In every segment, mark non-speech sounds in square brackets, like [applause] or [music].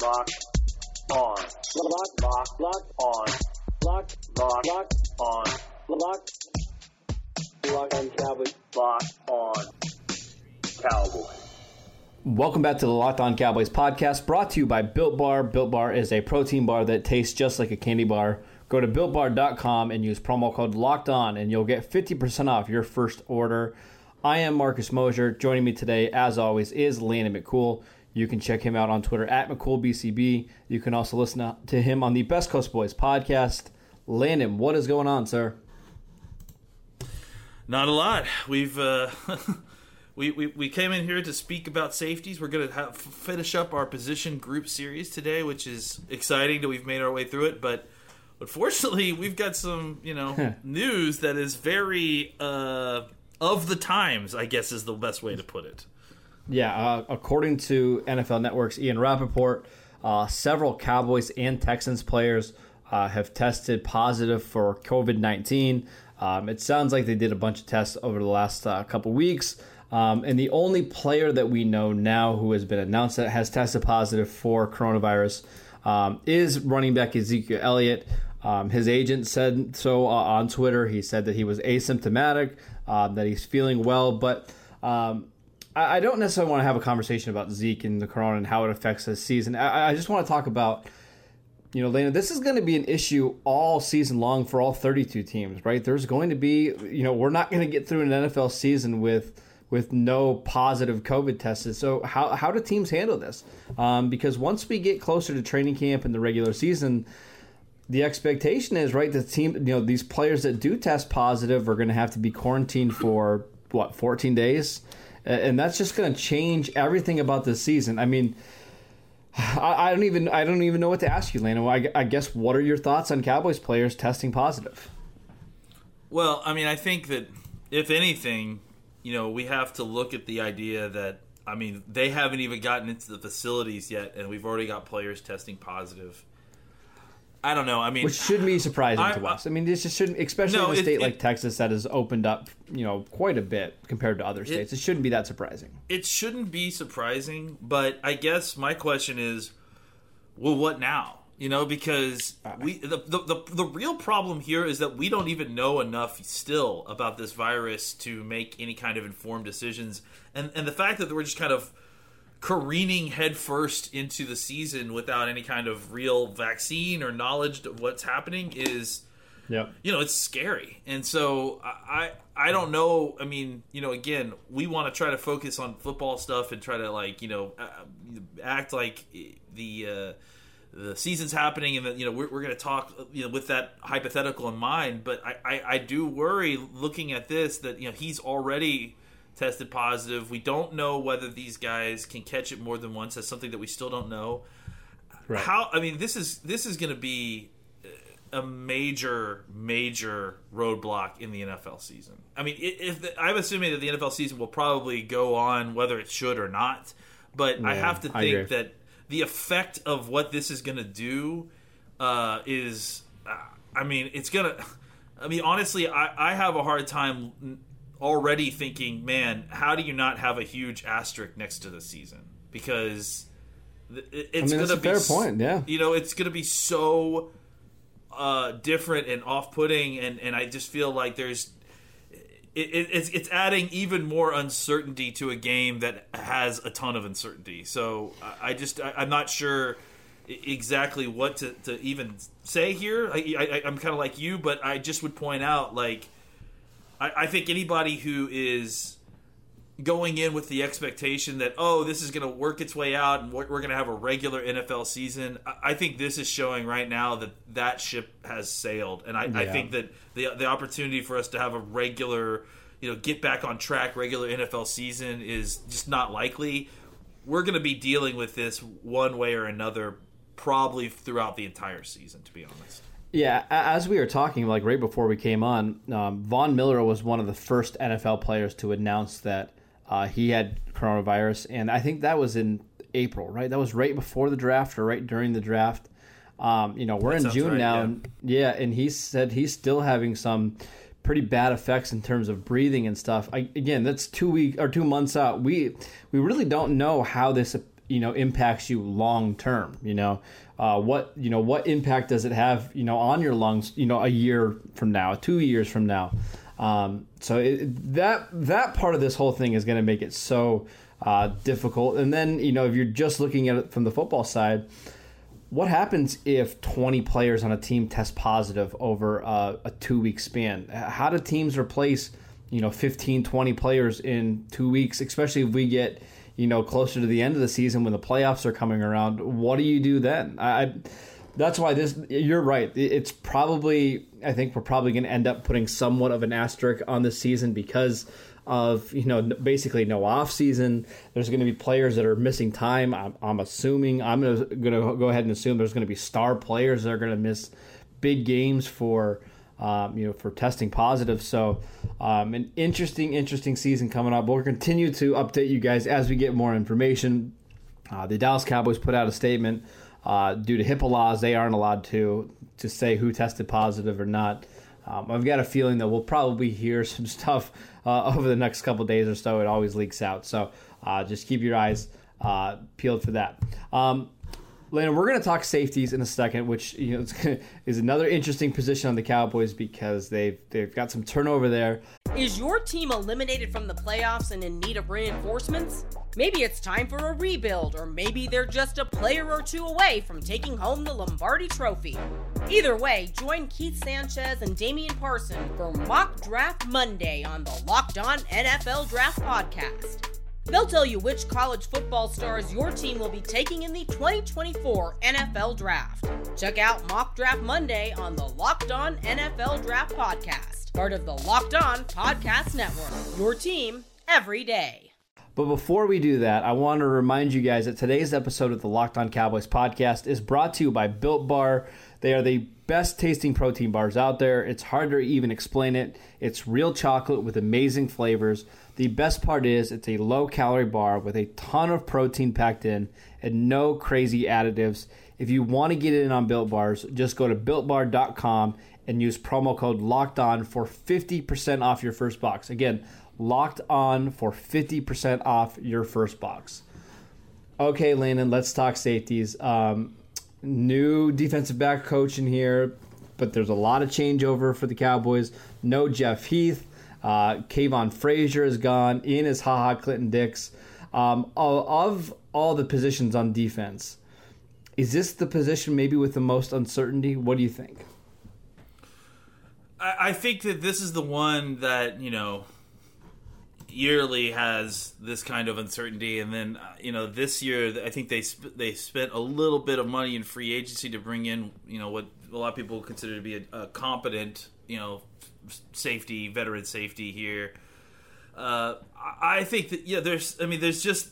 Locked on. Locked, locked, locked on. Locked, locked, locked on. Locked, locked on Cowboys. Locked on Cowboys. Welcome back to the Locked On Cowboys podcast, brought to you by Built Bar. Built Bar is a protein bar that tastes just like a candy bar. Go to builtbar.com and use promo code Locked On, and you'll get 50% off your first order. I am Marcus Mosher. Joining me today, as always, is Landon McCool. You can check him out on Twitter at McCoolBCB. You can also listen to him on the Best Coast Boys podcast. Landon, what is going on, sir? Not a lot. We've uh, [laughs] we, we we came in here to speak about safeties. We're going to finish up our position group series today, which is exciting that we've made our way through it. But unfortunately, [laughs] we've got some you know news that is very uh, of the times. I guess is the best way to put it. Yeah, uh, according to NFL Network's Ian Rapoport, uh, several Cowboys and Texans players uh, have tested positive for COVID 19. Um, it sounds like they did a bunch of tests over the last uh, couple weeks. Um, and the only player that we know now who has been announced that has tested positive for coronavirus um, is running back Ezekiel Elliott. Um, his agent said so uh, on Twitter. He said that he was asymptomatic, uh, that he's feeling well, but um, I, don't necessarily want to have a conversation about Zeke and the corona and how it affects his season. I, I just want to talk about, you know, Lena, this is going to be an issue all season long for all 32 teams, right? There's going to be, you know, we're not going to get through an NFL season with with no positive COVID tested. So how how do teams handle this? Um, because once we get closer to training camp and the regular season, the expectation is right. The team, you know, these players that do test positive are going to have to be quarantined for what 14 days and that's just going to change everything about this season. I mean, I, I, don't even I don't even know what to ask you, Lana. I, I guess what are your thoughts on Cowboys players testing positive? Well, I mean, I think that if anything, you know, we have to look at the idea that I mean, they haven't even gotten into the facilities yet, and we've already got players testing positive. I don't know. I mean, which shouldn't be surprising I, to us. I mean, this just shouldn't, especially no, in a state it, like Texas that has opened up, you know, quite a bit compared to other states. It, it, shouldn't be that surprising. It shouldn't be surprising, but I guess my question is, well, what now? You know, because uh, we the, the the the real problem here is that we don't even know enough still about this virus to make any kind of informed decisions, and and the fact that we're just kind of careening headfirst into the season without any kind of real vaccine or knowledge of what's happening is yeah you know it's scary. And so i i don't know. I mean you know again we want to try to focus on football stuff and try to like you know act like the uh the season's happening and that you know we're, we're going to talk you know with that hypothetical in mind. But I, I i do worry looking at this that you know he's already tested positive. We don't know whether these guys can catch it more than once. That's something that we still don't know. Right. How? I mean, this is this is going to be a major, major roadblock in the NFL season. I mean, if the, I'm assuming that the NFL season will probably go on whether it should or not, but yeah, I have to think that the effect of what this is going to do uh, is, uh, I mean, it's gonna. I mean, honestly, I, I have a hard time already thinking, man, how do you not have a huge asterisk next to the season? Because it's I mean, gonna be fair point. Yeah, you know, it's gonna be so uh, different and off-putting, and and I just feel like there's. It, it's it's adding even more uncertainty to a game that has a ton of uncertainty. So I just I, am not sure exactly what to, to even say here. I, I I'm kind of like you, but I just would point out like I, I think anybody who is going in with the expectation that oh this is going to work its way out and we're, we're going to have a regular NFL season. I, I, think this is showing right now that that ship has sailed, and I, yeah. I, think that the the opportunity for us to have a regular, you know, get back on track regular NFL season is just not likely. we're going to be dealing with this one way or another probably throughout the entire season. To be honest. Yeah, as we were talking, like right before we came on, um, Von Miller was one of the first NFL players to announce that uh, he had coronavirus, and I think that was in April, right? That was right before the draft or right during the draft. Um, you know, we're that in June right, now, yeah. yeah, and he said he's still having some pretty bad effects in terms of breathing and stuff. I, again, that's two week or two months out. We we really don't know how this you know impacts you long term. You know, uh, what you know what impact does it have you know on your lungs? You know, a year from now, two years from now. Um, so it, that that part of this whole thing is going to make it so uh, difficult. And then you know if you're just looking at it from the football side, what happens if 20 players on a team test positive over a, a two week span? How do teams replace you know 15, 20 players in two weeks, especially if we get you know closer to the end of the season when the playoffs are coming around? What do you do then? I that's why this you're right it's probably i think we're probably going to end up putting somewhat of an asterisk on this season because of you know basically no off season there's going to be players that are missing time i'm, I'm assuming i'm going to go ahead and assume there's going to be star players that are going to miss big games for um, you know for testing positive so um, an interesting interesting season coming up we'll continue to update you guys as we get more information uh, the dallas cowboys put out a statement uh, due to HIPAA laws, they aren't allowed to to say who tested positive or not. Um, I've got a feeling that we'll probably hear some [laughs] stuff uh, over the next couple days or so. It always leaks out, so uh, just keep your eyes uh, peeled for that. Um, Landon, we're going to talk safeties in a second, which you know [laughs] is another interesting position on the Cowboys because they've they've got some turnover there. Is your team eliminated from the playoffs and in need of reinforcements? Maybe it's time for a rebuild, or maybe they're just a player or two away from taking home the Lombardi Trophy. Either way, join Keith Sanchez and Damian Parson for Mock Draft Monday on the Locked On NFL Draft Podcast. They'll tell you which college football stars your team will be taking in the 2024 NFL Draft. Check out Mock Draft Monday on the Locked On NFL Draft Podcast, part of the Locked On Podcast Network. Your team every day. But before we do that, I want to remind you guys that today's episode of the Locked On Cowboys podcast is brought to you by Built Bar. They are the best tasting protein bars out there. It's hard to even explain it. It's real chocolate with amazing flavors. The best part is it's a low calorie bar with a ton of protein packed in and no crazy additives. If you want to get in on Built Bars, just go to builtbar.com and use promo code locked on for 50% off your first box. Again, locked on for 50% off your first box. Okay, Landon, let's talk safeties. Um, new defensive back coach in here, but there's a lot of changeover for the Cowboys. No Jeff Heath. Uh, Kavon Frazier is gone. In is Ha Ha Clinton Dix. Um, of all the positions on defense, is this the position maybe with the most uncertainty? What do you think? I, I think that this is the one that you know yearly has this kind of uncertainty, and then uh, you know this year I think they sp- they spent a little bit of money in free agency to bring in you know what a lot of people consider to be a, a competent you know safety, veteran safety here. Uh, I think that yeah, there's. I mean, there's just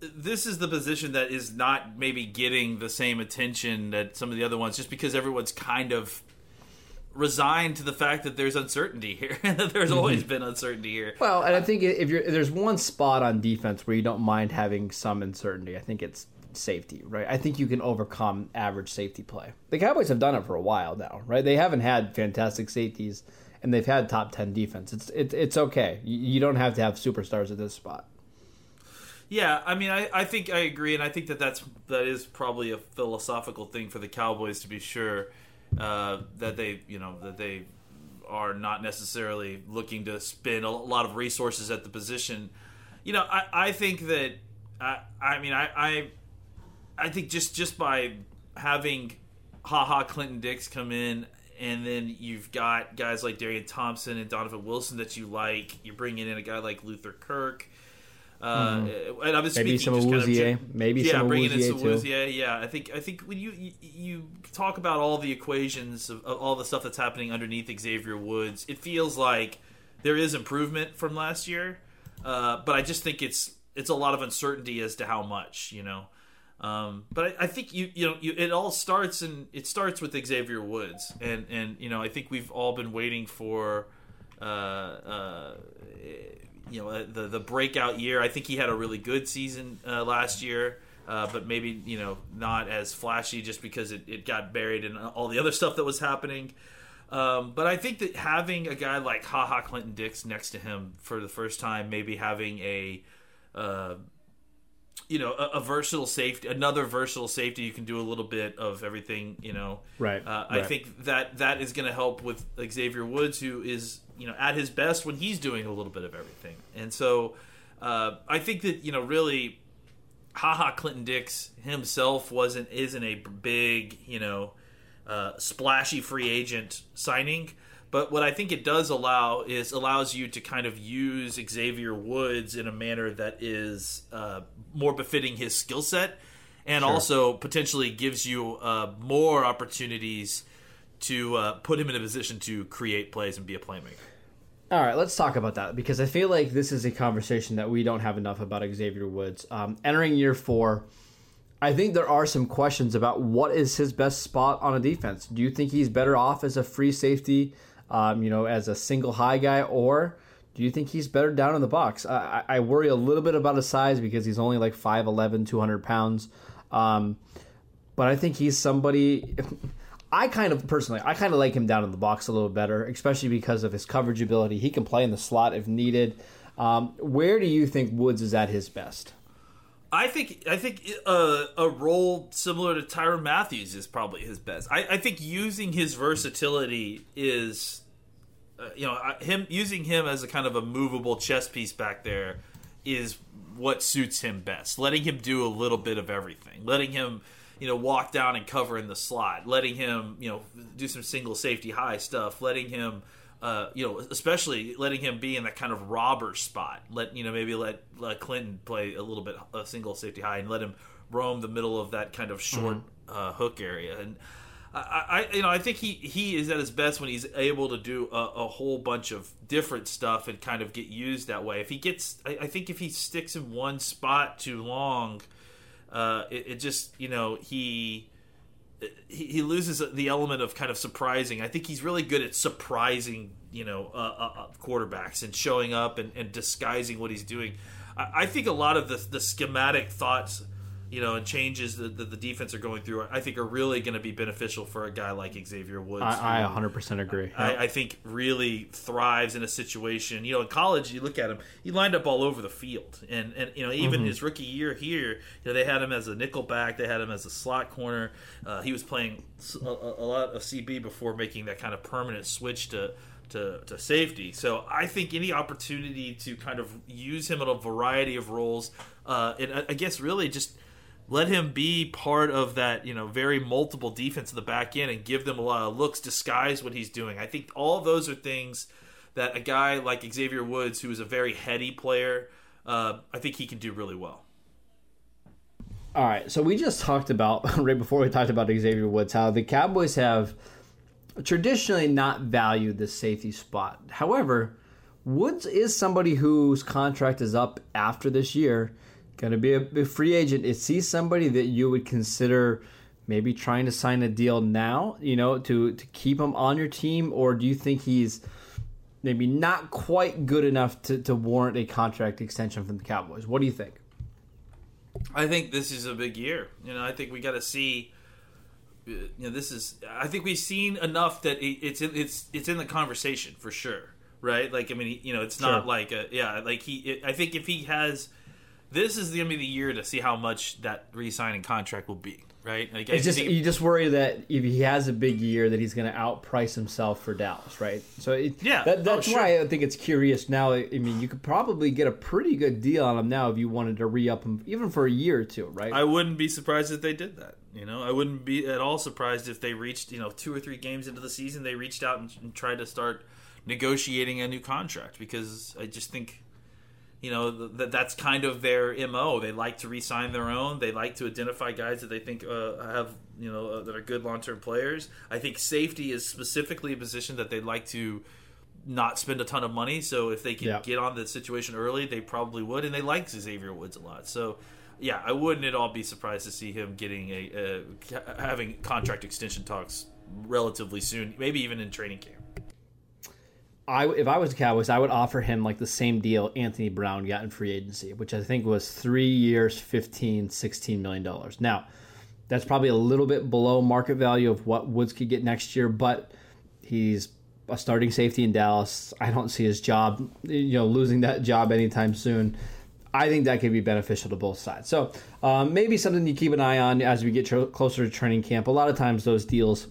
this is the position that is not maybe getting the same attention that some of the other ones, just because everyone's kind of resigned to the fact that there's uncertainty here. [laughs] there's mm-hmm. always been uncertainty here. Well, and I think if you're if there's one spot on defense where you don't mind having some uncertainty, I think it's safety, right? I think you can overcome average safety play. The Cowboys have done it for a while now, right? They haven't had fantastic safeties and they've had top 10 defense. It's it, it's okay. You, don't have to have superstars at this spot. Yeah, I mean, I, I think I agree, and I think that that's that is probably a philosophical thing for the Cowboys to be sure uh, that they you know that they are not necessarily looking to spend a lot of resources at the position. You know, I, I think that I I mean I, I I think just just by having Ha Ha Clinton Dix come in and then you've got guys like Darian Thompson and Donovan Wilson that you like. You're bringing in a guy like Luther Kirk. Uh, mm-hmm. and I'm maybe some Awuzie, kind of, maybe yeah, some bringing in some Awuzie, yeah. I think I think when you, you, you talk about all the equations of, of, all the stuff that's happening underneath Xavier Woods, it feels like there is improvement from last year. Uh, but I just think it's it's a lot of uncertainty as to how much you know. Um, but I, I, think you you know you, it all starts and it starts with Xavier Woods and and you know I think we've all been waiting for uh, uh, you know uh, the the breakout year. I think he had a really good season uh, last year. Uh, but maybe you know not as flashy just because it, it got buried in all the other stuff that was happening. Um, but I think that having a guy like Ha Ha Clinton Dix next to him for the first time, maybe having a uh, you know a, a, versatile safety, another versatile safety, you can do a little bit of everything. You know, right? Uh, right. I think that that is going to help with Xavier Woods, who is you know at his best when he's doing a little bit of everything, and so uh, I think that you know really. Ha Ha Clinton Dix himself wasn't isn't a big you know uh, splashy free agent signing. But what I think it does allow is allows you to kind of use Xavier Woods in a manner that is uh, more befitting his skill set, and sure. also potentially gives you uh, more opportunities to uh, put him in a position to create plays and be a playmaker. All right, let's talk about that because I feel like this is a conversation that we don't have enough about Xavier Woods. Um, entering year four, I think there are some questions about what is his best spot on a defense. Do you think he's better off as a free safety, um, you know, as a single high guy, or do you think he's better down in the box? I, I worry a little bit about his size because he's only like 5'11, 200 pounds. Um, but I think he's somebody. [laughs] I kind of personally, I kind of like him down in the box a little better, especially because of his coverage ability. He can play in the slot if needed. Um, where do you think Woods is at his best? I think I think uh, a role similar to Tyrann Mathieu is probably his best. I, I think using his versatility is, uh, you know, him using him as a kind of a movable chess piece back there is what suits him best. Letting him do a little bit of everything. Letting him, you know, walk down and cover in the slot. Letting him, you know, do some single safety high stuff. Letting him uh, you know, especially letting him be in that kind of robber spot. Let you know, maybe let, let Clinton play a little bit a single safety high and let him roam the middle of that kind of short mm-hmm. uh, hook area. And I, I, you know, I think he he is at his best when he's able to do a, a whole bunch of different stuff and kind of get used that way. If he gets, I, I think if he sticks in one spot too long, uh, it, it just you know he he, he loses the element of kind of surprising. I think he's really good at surprising, you know, uh, uh, uh, quarterbacks and showing up and, and disguising what he's doing. I, I, think a lot of the, the schematic thoughts you know, and changes that the, the, defense are going through, I think are really going to be beneficial for a guy like Xavier Woods. I, I 100% agree. I, I, think really thrives in a situation. You know, in college, you look at him, he lined up all over the field, and and you know, even mm-hmm. his rookie year here, you know, they had him as a nickel back, they had him as a slot corner. Uh, he was playing a, a lot of CB before making that kind of permanent switch to to, to safety. So I think any opportunity to kind of use him in a variety of roles, uh, and I guess really just let him be part of that, you know, very multiple defense in the back end and give them a lot of looks, disguise what he's doing. I think all those are things that a guy like Xavier Woods, who is a very heady player, uh, I think he can do really well. All right, so we just talked about [laughs] right before we talked about Xavier Woods how the Cowboys have traditionally not valued the safety spot. However, Woods is somebody whose contract is up after this year going to be a, a, free agent, is he somebody that you would consider maybe trying to sign a deal now, you know, to, to keep him on your team? Or do you think he's maybe not quite good enough to, to warrant a contract extension from the Cowboys? What do you think? I think this is a big year. You know, I think we got to see. Uh, you know, this is. I think we've seen enough that it's in, it's it's in the conversation for sure, right? Like, I mean, you know, it's not sure. like a yeah. Like he, I think if he has this is going to be the year to see how much that re-signing contract will be, right? Like, it's just you just worry that if he has a big year, that he's going to outprice himself for Dallas, right? So it, yeah, that, oh, that's oh, sure. why I think it's curious now. I mean, you could probably get a pretty good deal on him now if you wanted to re-up him, even for a year or two, right? I wouldn't be surprised if they did that. You know, I wouldn't be at all surprised if they reached, you know, two or three games into the season, they reached out and, and tried to start negotiating a new contract because I just think you know that that's kind of their mo. They like to re-sign their own. They like to identify guys that they think uh, have you know uh, that are good long-term players. I think safety is specifically a position that they'd like to not spend a ton of money. So if they can Yeah. get on the situation early, they probably would, and they like Xavier Woods a lot. So. Yeah, I wouldn't at all be surprised to see him getting a, a having contract extension talks relatively soon, maybe even in training camp. I if I was the Cowboys, I would offer him like the same deal Anthony Brown got in free agency, which I think was three years, 15, 16 million dollars. Now, that's probably a little bit below market value of what Woods could get next year, but he's a starting safety in Dallas. I don't see his job, you know, losing that job anytime soon. I think that could be beneficial to both sides. So um, maybe something you keep an eye on as we get tr- closer to training camp. A lot of times those deals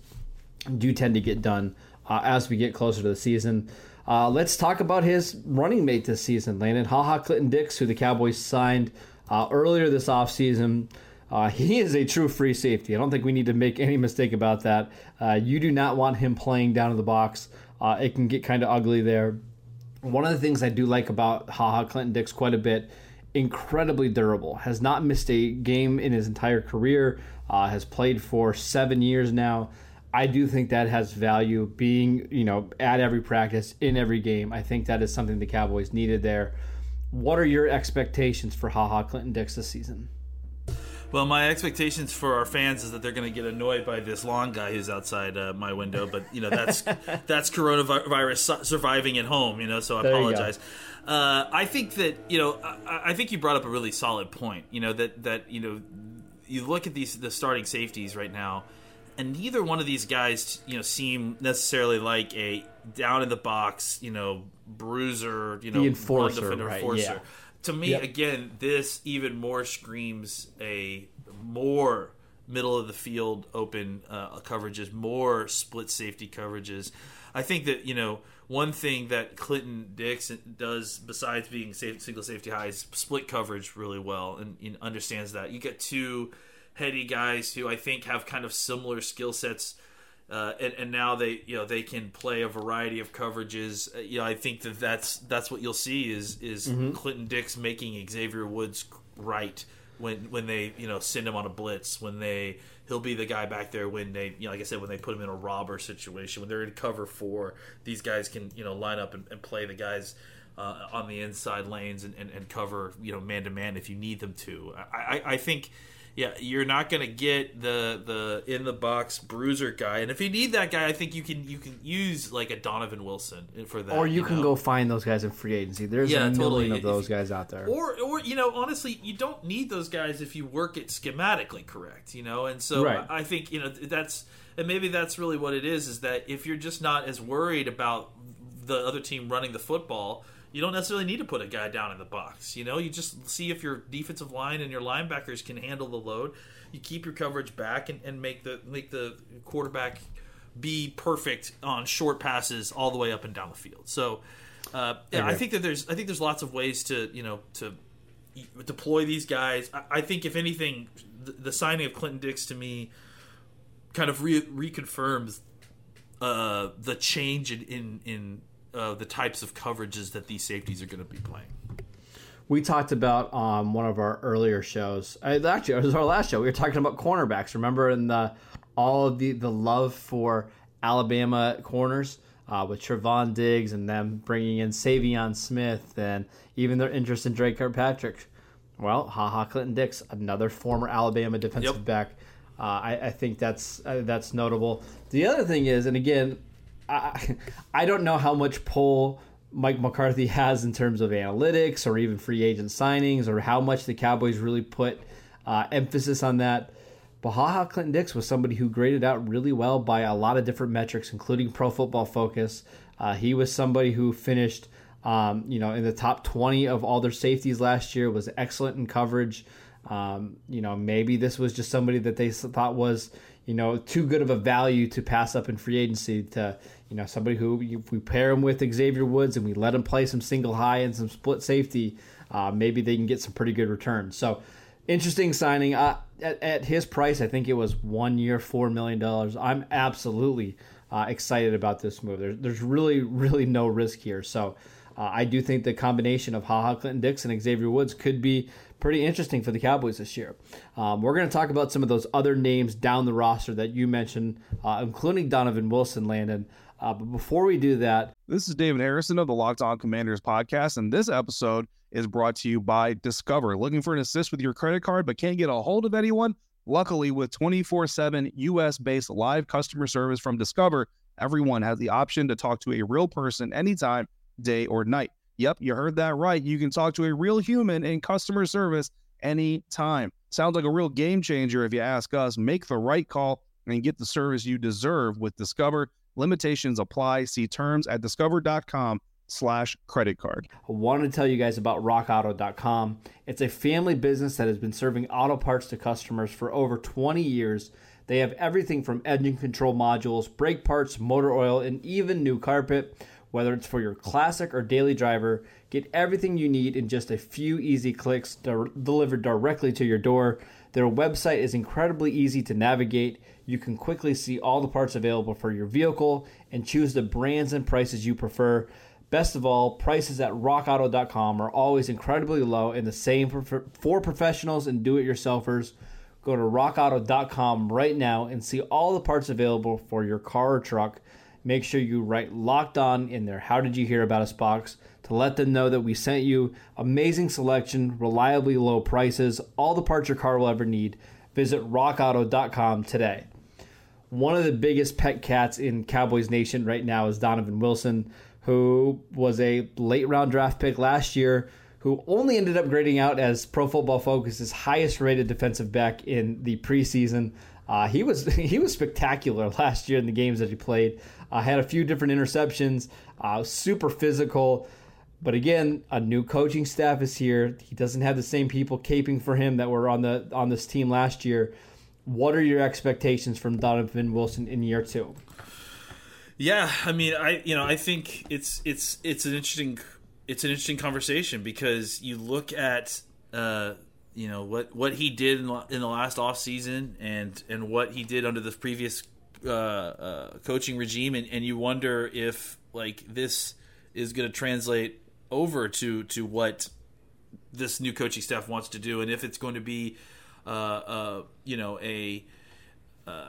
do tend to get done uh, as we get closer to the season. Uh, let's talk about his running mate this season, Landon. Haha Clinton Dix, who the Cowboys signed uh, earlier this offseason. Uh, he is a true free safety. I don't think we need to make any mistake about that. Uh, you do not want him playing down in the box. Uh, it can get kind of ugly there. One of the things I do like about Haha Clinton Dix quite a bit, incredibly durable. Has not missed a game in his entire career. Uh, has played for seven years now. I do think that has value. Being you know at every practice in every game, I think that is something the Cowboys needed there. What are your expectations for Haha Clinton Dix this season? Well, my expectations for our fans is that they're going to get annoyed by this long guy who's outside uh, my window, but you know that's [laughs] that's coronavirus su- surviving at home, you know. So I There apologize. Uh, I think that you know I, I think you brought up a really solid point. You know that that you know you look at these the starting safeties right now, and neither one of these guys you know seem necessarily like a down in the box you know bruiser you know run enforcer, defender, right, enforcer. yeah. To me, Yep. again, this even more screams a more middle of the field open uh, coverages, more split safety coverages. I think that you know one thing that Clinton Dix does besides being safe, single safety high is split coverage really well and, and understands that. You get two heady guys who I think have kind of similar skill sets. Uh, and, and now they you know they can play a variety of coverages. Uh, you know I think that that's that's what you'll see is is Clinton Dix making Xavier Woods right when when they you know send him on a blitz when they he'll be the guy back there when they you know like I said when they put him in a robber situation when they're in cover four these guys can you know line up and, and play the guys uh, on the inside lanes and, and, and cover you know man to man if you need them to. I, I, I think yeah, you're not going to get the the in the box bruiser guy, and if you need that guy, I think you can you can use like a Donovan Wilson for that. Or you, can know? go find those guys in free agency. There's Yeah, a million totally. of If- those guys out there. Or, or you know, honestly, you don't need those guys if you work it schematically correct. You know, and so Right. I I think you know that's and maybe that's really what it is. Is that if you're just not as worried about the other team running the football, you don't necessarily need to put a guy down in the box. You know, you just see if your defensive line and your linebackers can handle the load. You keep your coverage back and, and make the make the quarterback be perfect on short passes all the way up and down the field. So, uh, yeah, I think that there's I think there's lots of ways to you know to deploy these guys. I, I think if anything, the, the signing of Clinton Dix to me kind of re- reconfirms uh, the change in in, in uh, the types of coverages that these safeties are going to be playing. we talked about on one of our earlier shows. uh, Actually, it was our last show. We were talking about cornerbacks. Remember, in the all of the the love for Alabama corners uh, with Trevon Diggs and them bringing in Saivion Smith and even their interest in Dre Kirkpatrick. Well, haha, Clinton Dix, another former Alabama defensive Yep. back. Uh, I, I think that's uh, that's notable. The other thing is, and again, I, I don't know how much pull Mike McCarthy has in terms of analytics or even free agent signings or how much the Cowboys really put uh, emphasis on that. But Haha Clinton Dix was somebody who graded out really well by a lot of different metrics, including Pro Football Focus. Uh, he was somebody who finished, um, you know, in the top 20 of all their safeties last year. Was excellent in coverage. Um, you know, maybe this was just somebody that they thought was, you know, too good of a value to pass up in free agency. To you know, somebody who if we pair him with Xavier Woods and we let him play some single high and some split safety, uh, maybe they can get some pretty good returns. So interesting signing. Uh, at, at his price, I think it was one year, four million dollars. I'm absolutely uh, excited about this move. There's, there's really, really no risk here. So uh, I do think the combination of Haha Clinton Dix and Xavier Woods could be pretty interesting for the Cowboys this year. Um, we're going to talk about some of those other names down the roster that you mentioned, uh, including Donovan Wilson, Landon. Uh, but before we do that, this is David Harrison of the Locked On Commanders podcast, and this episode is brought to you by Discover. Looking for an assist with your credit card but can't get a hold of anyone? Luckily, with 24 7 US based live customer service from Discover, everyone has the option to talk to a real person anytime, day or night. Yep, you heard that right. You can talk to a real human in customer service anytime. Sounds like a real game changer if you ask us. Make the right call and get the service you deserve with Discover. Limitations apply. See terms at discover.com slash credit card. I wanted to tell you guys about rockauto.com. It's a family business that has been serving auto parts to customers for over 20 years. They have everything from engine control modules, brake parts, motor oil, and even new carpet. Whether it's for your classic or daily driver, get everything you need in just a few easy clicks de- delivered directly to your door. Their website is incredibly easy to navigate. You can quickly see all the parts available for your vehicle and choose the brands and prices you prefer. Best of all, prices at rockauto.com are always incredibly low and the same for, for professionals and do it yourselfers. Go to rockauto.com right now and see all the parts available for your car or truck. Make sure you write locked on in their How Did You Hear About Us box to let them know that we sent you. Amazing selection, reliably low prices, all the parts your car will ever need. Visit rockauto.com today. One of the biggest pet cats in Cowboys Nation right now is Donovan Wilson, who was a late round draft pick last year, who only ended up grading out as Pro Football Focus's highest rated defensive back in the preseason. Uh, he was [laughs] he was spectacular last year in the games that he played. Uh, had a few different interceptions, uh, super physical. But again, a new coaching staff is here. He doesn't have the same people caping for him that were on the on this team last year. What are your expectations from Donovan Wilson in year two? Yeah, I mean, I you know, I think it's it's it's an interesting it's an interesting conversation because you look at uh, you know what what he did in, in the last off season and and what he did under the previous uh, uh, coaching regime, and, and you wonder if like this is going to translate over to to what this new coaching staff wants to do, and if it's going to be uh, uh, you know a uh,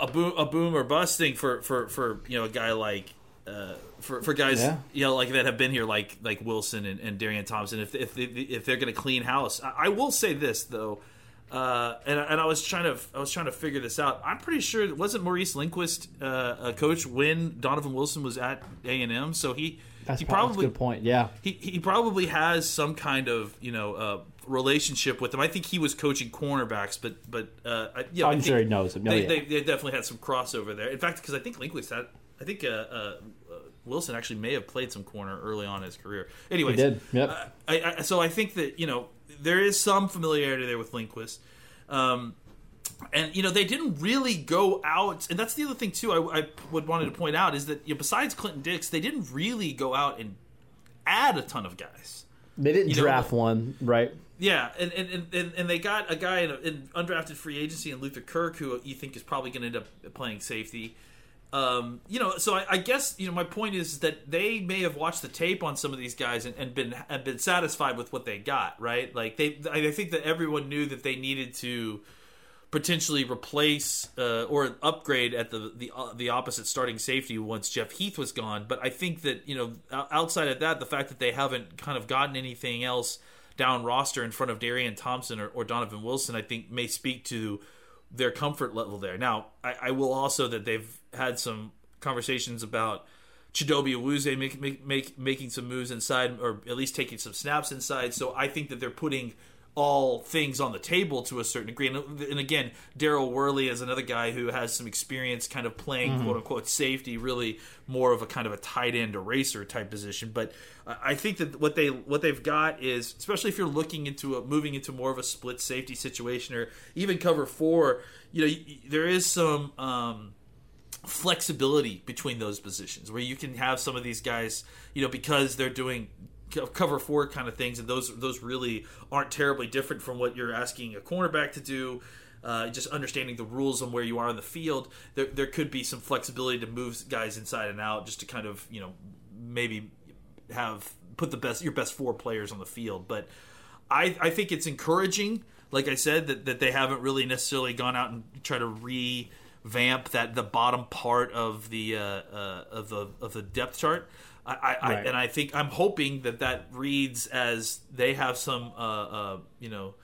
a boom a boom or bust thing for for for you know a guy like. Uh, for, for guys Yeah. you know like that have been here like like Wilson and, and Darian Thompson if if they, if they're going to clean house I, I will say this though uh, and, and I was trying to I was trying to figure this out. I'm pretty sure it wasn't Maurice Linguist uh, a coach when Donovan Wilson was at A and M. So he That's, he probably good point. Yeah. he, he probably has some kind of you know uh, relationship with him. I think he was coaching cornerbacks, but but uh, yeah, I'm sure he knows him. Oh, They, yeah. they, they definitely had some crossover there. In fact, because I think Linguist had I think uh, uh, uh, Wilson actually may have played some corner early on in his career. Anyways, He did, yep. I, I, so I think that you know there is some familiarity there with Linguist. Um, and you know they didn't really go out, and that's the other thing too. I, I would wanted to point out is that you know, besides Clinton Dix, they didn't really go out and add a ton of guys. They didn't You know, draft one, right? Yeah, and and, and- and, they got a guy in, in undrafted free agency in Luther Kirk, who you think is probably going to end up playing safety. Um, you know, so I, I guess you know my point is that they may have watched the tape on some of these guys and, and been and been satisfied with what they got. Right? Like they, I think that everyone knew that they needed to potentially replace uh, or upgrade at the the uh, the opposite starting safety once Jeff Heath was gone. But I think that you know outside of that, the fact that they haven't kind of gotten anything else down roster in front of Darian Thompson or, or Donovan Wilson, I think may speak to their comfort level there. Now, I, I will also that they've had some conversations about. Chidobe Awuzie make, make, make, making some moves inside, or at least taking some snaps inside. So I think that they're putting all things on the table to a certain degree. And, and again, Daryl Worley is another guy who has some experience kind of playing quote unquote safety, really more of a kind of a tight end eraser type position. But I think that what they what they've got is, especially if you're looking into a, moving into more of a split safety situation or even cover four, you know, there is some. Um, flexibility between those positions where you can have some of these guys you know because they're doing cover four kind of things and those those really aren't terribly different from what you're asking a cornerback to do uh, just understanding the rules on where you are in the field there, there could be some flexibility to move guys inside and out just to kind of you know maybe have put the best your best four players on the field. But I, I think it's encouraging, like I said, that, that they haven't really necessarily gone out and try to re vamp that the bottom part of the uh, uh, of the of the depth chart. I, I, I and I think I'm hoping that that reads as they have some uh, uh, you know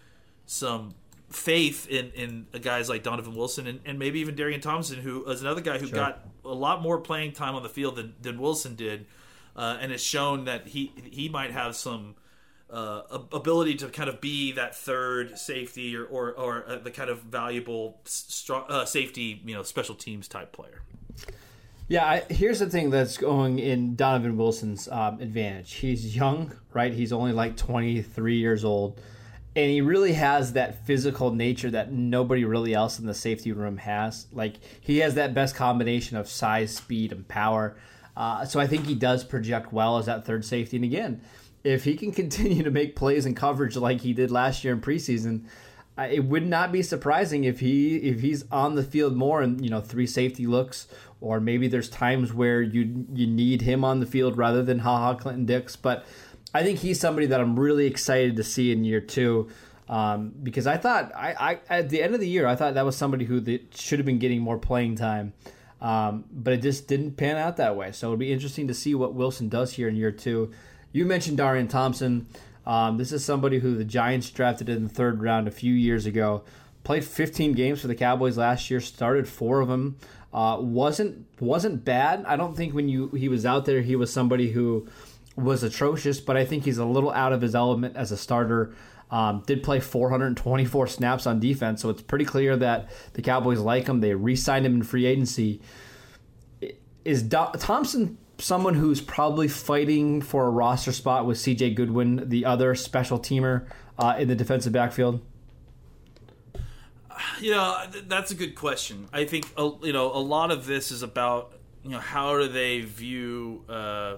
some faith in in guys like Donovan Wilson and, and maybe even Darian Thompson, who is another guy who got a lot more playing time on the field than, than Wilson did, uh, and has shown that he he might have some uh, ability to kind of be that third safety or or, or uh, the kind of valuable strong, uh, safety you know special teams type player. Yeah, I, here's the thing that's going in Donovan Wilson's um, advantage. He's young, right? He's only like 23 years old, and he really has that physical nature that nobody really else in the safety room has. Like he has that best combination of size, speed, and power. Uh, so I think he does project well as that third safety. And again, if he can [laughs] continue to make plays and coverage like he did last year in preseason, it would not be surprising if he if he's on the field more and you know three safety looks or maybe there's times where you you need him on the field rather than haha Clinton Dix. But I think he's somebody that I'm really excited to see in year two um, because I thought I, I at the end of the year I thought that was somebody who should have been getting more playing time. Um, but it just didn't pan out that way. So it'll be interesting to see what Wilson does here in year two you mentioned Darian Thompson um, this is somebody who the Giants drafted in the third round a few years ago. Played 15 games for the Cowboys last year. Started four of them. Uh, wasn't wasn't bad. I don't think when you he was out there he was somebody who was atrocious, but I think he's a little out of his element as a starter. Um, did play 424 snaps on defense, so it's pretty clear that the Cowboys like him. They re-signed him in free agency. Is Do- Thompson someone who's probably fighting for a roster spot with CJ Goodwin, the other special teamer uh, in the defensive backfield? You know, that's a good question. I think uh, you know a lot of this is about you know how do they view uh,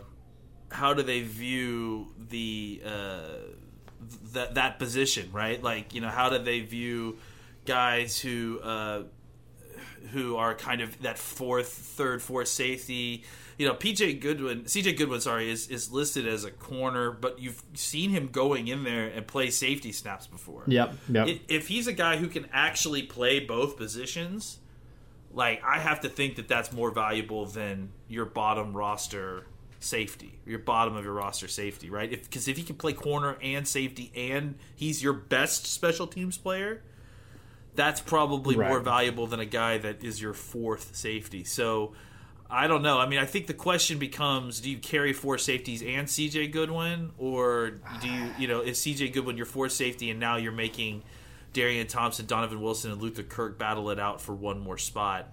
how do they view the uh, that that position, right? Like you know how do they view guys who uh, who are kind of that fourth, third, fourth safety. You know, PJ Goodwin, CJ Goodwin, sorry, is, is listed as a corner, but you've seen him going in there and play safety snaps before. Yep, yep. If he's a guy who can actually play both positions, like I have to think that that's more valuable than your bottom roster safety, your bottom of your roster safety, right? Because if, he can play corner and safety, and he's your best special teams player, that's probably Right. more valuable than a guy that is your fourth safety. So I don't know. I mean, I think the question becomes: Do you carry four safeties and CJ Goodwin, or do you, you know, is CJ Goodwin your fourth safety, and now you're making Darian Thompson, Donovan Wilson, and Luther Kirk battle it out for one more spot?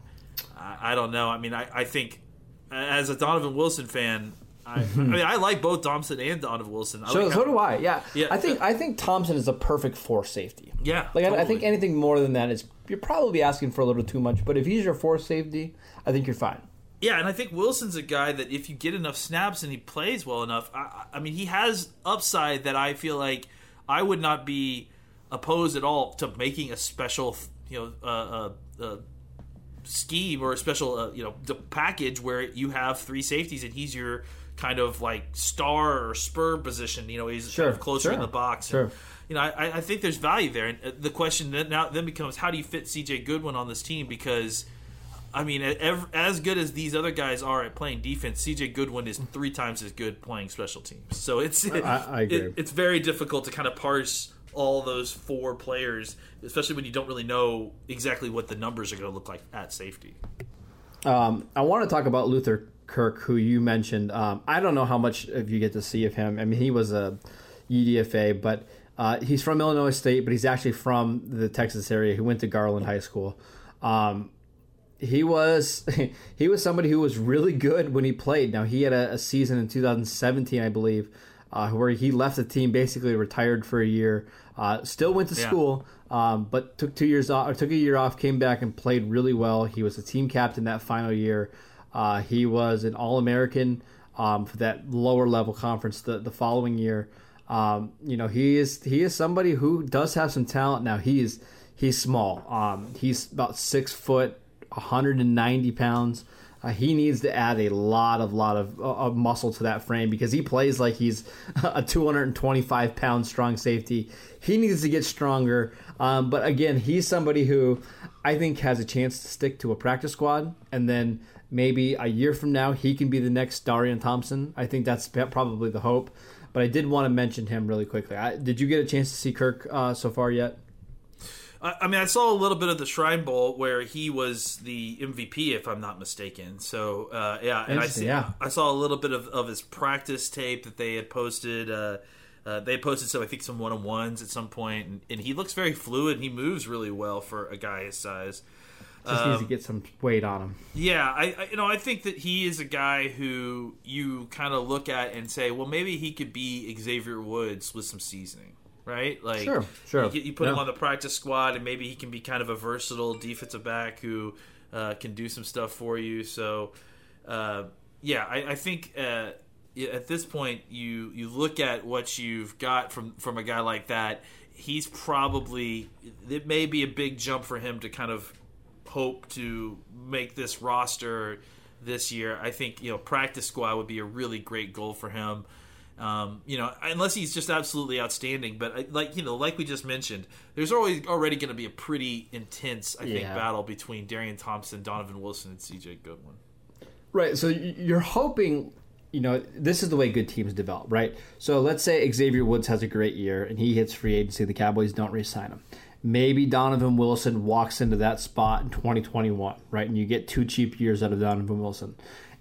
I, I don't know. I mean, I, I think as a Donovan Wilson fan, I, I [laughs] mean, I like both Thompson and Donovan Wilson. I So, like so do I. Yeah. Yeah. I think I think Thompson is a perfect four safety. Yeah, Like I, I think anything more than that is you're probably asking for a little too much. But if he's your four safety, I think you're fine. Yeah, and I think Wilson's a guy that if you get enough snaps and he plays well enough, I, I mean, he has upside that I feel like I would not be opposed at all to making a special, you know, uh, uh, uh, scheme or a special, uh, you know, the package where you have three safeties and he's your kind of like star or spur position. You know, he's Sure, kind of closer in the box. sure. And, you know, I, I think there's value there, and uh, the question then now then becomes how do you fit CJ Goodwin on this team because. I mean, as good as these other guys are at playing defense, CJ Goodwin is three times as good playing special teams. So it's I- I agree. it- it's very difficult to kind of parse all those four players, especially when you don't really know exactly what the numbers are going to look like at safety. Um, I want to talk about Luther Kirk, who you mentioned. Um, I don't know how much of you get to see of him. I mean, he was a UDFA, but uh, he's from Illinois State, but he's actually from the Texas area. He went to Garland High School. Um, he was [laughs] he was somebody who was really good when he played. Now he had a, a season in 2017, I believe, uh, where he left the team, basically retired for a year. Uh, still went to Yeah. school, um, but took two years off, or took a year off, came back and played really well. He was a team captain that final year. Uh, he was an All American um, for that lower level conference the, the following year. Um, you know, he is he is somebody who does have some talent. Now he is he's small. Um, he's about six foot, 190 pounds. Uh, he needs to add a lot of lot of, uh, muscle to that frame because he plays like he's [laughs] a 225 pound strong safety. He needs to get stronger. Um, but again, he's somebody who I think has a chance to stick to a practice squad, and then maybe a year from now he can be the next Darian Thompson. I think that's probably the hope. But I did want to mention him really quickly. I, did you get a chance to see Kirk uh, so far yet? I, I mean, I saw a little bit of the Shrine Bowl where he was the MVP, if I'm not mistaken. So uh, yeah, and I see, yeah. I saw a little bit of, of his practice tape that they had posted. Uh, uh, they posted so I think, some one on ones at some point, and, and, he looks very fluid. He moves really well for a guy his size. Just um, needs to um, get some weight on him. Yeah, I, I, you know I think that he is a guy who you kind of look at and say, well, maybe he could be Xavier Woods with some seasoning right? Like, sure, sure. You, you put yeah. him on the practice squad, and maybe he can be kind of a versatile defensive back who uh, can do some stuff for you. So, uh, yeah, I, I think uh, at this point, you you look at what you've got from from a guy like that. He's probably it may be a big jump for him to kind of hope to make this roster this year. I think you know practice squad would be a really great goal for him. Um, you know, unless he's just absolutely outstanding. But uh, like you know, like we just mentioned, there's always already going to be a pretty intense, I think, battle between Darian Thompson, Donovan Wilson, and C.J. Goodwin. Right. So you're hoping. You know, this is the way good teams develop, right? So let's say Xavier Woods has a great year and he hits free agency. The Cowboys don't re-sign him. Maybe Donovan Wilson walks into that spot in 2021, right? And you get two cheap years out of Donovan Wilson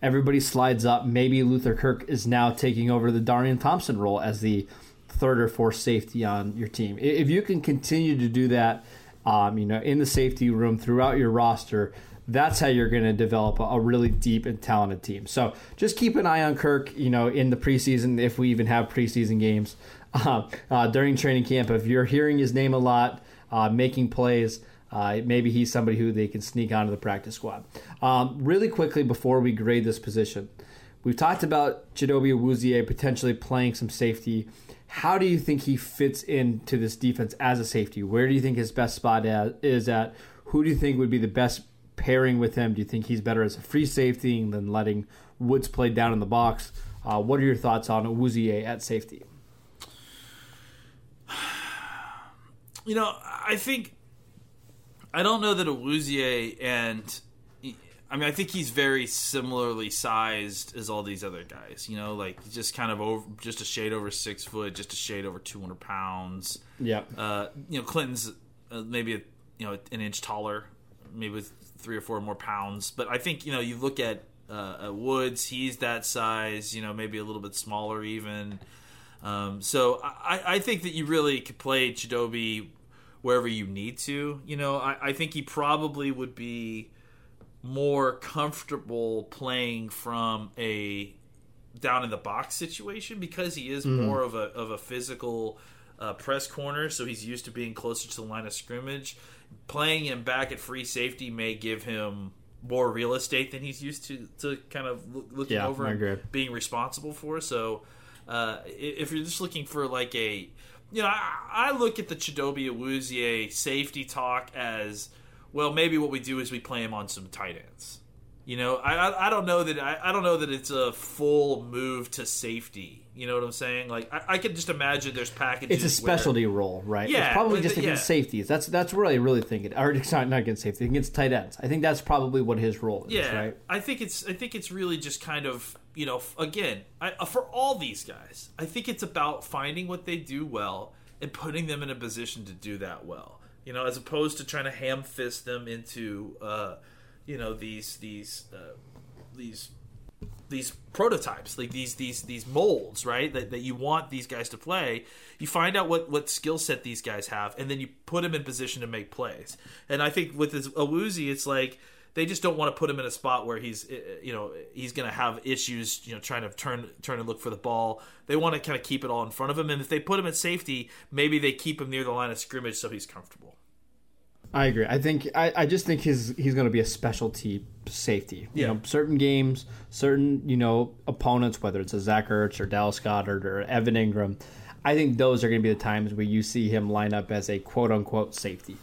everybody slides up. Maybe Luther Kirk is now taking over the Darian Thompson role as the third or fourth safety on your team. If you can continue to do that, um, you know, in the safety room throughout your roster, that's how you're going to develop a, really deep and talented team. So just keep an eye on Kirk, you know, in the preseason, if we even have preseason games [laughs] uh, uh, during training camp. If you're hearing his name a lot, uh, making plays, uh, maybe he's somebody who they can sneak onto the practice squad. Um, really quickly before we grade this position, we've talked about Chidobe Awuzie potentially playing some safety. How do you think he fits into this defense as a safety? Where do you think his best spot is at? Who do you think would be the best pairing with him? Do you think he's better as a free safety than letting Woods play down in the box? Uh, what are your thoughts on Awuzie at safety? You know, I think I don't know that Awuzie and I mean I think he's very similarly sized as all these other guys. You know, like just kind of over, just a shade over six foot, just a shade over two hundred pounds. Yeah. Uh, you know, Clinton's uh, maybe a, you know an inch taller, maybe with three or four more pounds. But I think you know you look at uh, Woods, he's that size. You know, maybe a little bit smaller even. Um, so I, I think that you really could play Chidobe wherever you need to. You know, I, I think he probably would be more comfortable playing from a down in the box situation because he is mm-hmm. more of a of a physical uh, press corner, so he's used to being closer to the line of scrimmage. Playing him back at free safety may give him more real estate than he's used to to kind of looking yeah, over and being responsible for. So uh, if you're just looking for like a you know, I, I look at the Chidobe Awuzie safety talk as well. Maybe what we do is we play him on some tight ends. You know, I, I, don't know that I, I don't know that it's a full move to safety. You know what I'm saying? Like I, I could just imagine there's packages. It's a specialty where, role, right? Yeah, it's probably just against yeah. safeties. That's that's where I really really thinking, or not not against safety, against tight ends. I think that's probably what his role is. Yeah, right. I think it's I think it's really just kind of you know again I, uh, for all these guys, I think it's about finding what they do well and putting them in a position to do that well. You know, as opposed to trying to ham fist them into uh, you know these these uh, these these prototypes like these these these molds right that, that you want these guys to play you find out what what skill set these guys have and then you put them in position to make plays and i think with this Awuzie, it's like they just don't want to put him in a spot where he's eh, eh, you know he's going to have issues you know trying to turn turn and look for the ball they want to kind of keep it all in front of him and if they put him at safety maybe they keep him near the line of scrimmage so he's comfortable I agree. I think I, I just think his he's going to be a specialty safety. Yeah. You know, certain games, certain you know opponents, whether it's a Zach Ertz or Dallas Goedert or Evan Engram, I think those are going to be the times where you see him line up as a quote unquote safety.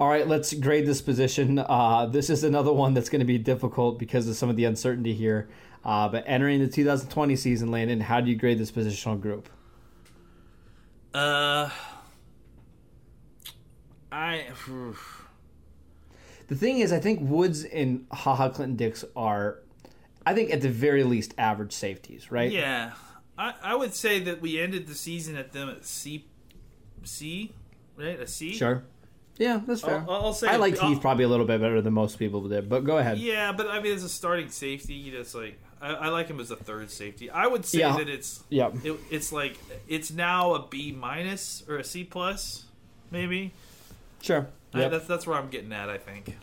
All right, let's grade this position. Uh, this is another one that's going to be difficult because of some of the uncertainty here. Uh, but entering the 2020 season, Landon, how do you grade this positional group? Uh, I. The thing is, I think Woods and Haha Clinton Dix are, I think at the very least, average safeties, right? Yeah, I, I would say that we ended the season at them at C, C, right? A C. Sure. Yeah, that's fair. I'll, I'll say I like I'll- Heath probably a little bit better than most people did, but go ahead. Yeah, but I mean, as a starting safety, you know, it's like I, I like him as a third safety. I would say Yeah. that it's Yeah. it, it's like it's now a B minus or a C plus, maybe. Sure. I- Yep. that's that's where I'm getting at. I think.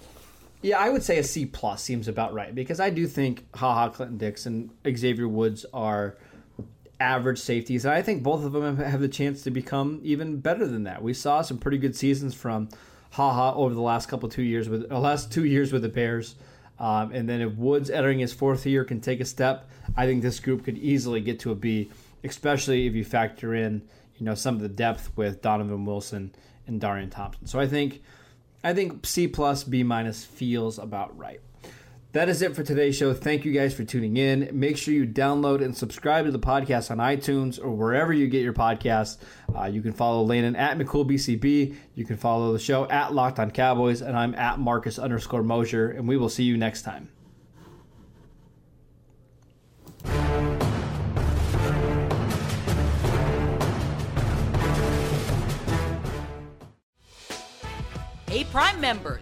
Yeah, I would say a C plus seems about right because I do think Haha Clinton Dix and Xavier Woods are average safeties, and I think both of them have- the chance to become even better than that. We saw some pretty good seasons from Haha over the last couple two years with the last two years with the Bears, um, and then if Woods entering his fourth year can take a step, I think this group could easily get to a B, especially if you factor in you know some of the depth with Donovan Wilson and Darian Thompson. So I think. I think C plus B minus feels about right. That is it for today's show. Thank you guys for tuning in. Make sure you download and subscribe to the podcast on iTunes or wherever you get your podcasts. Uh, you can follow Landon at McCoolBCB. You can follow the show at Locked On Cowboys, and I'm at Marcus underscore Mosher. And we will see you next time. Hey, Prime members,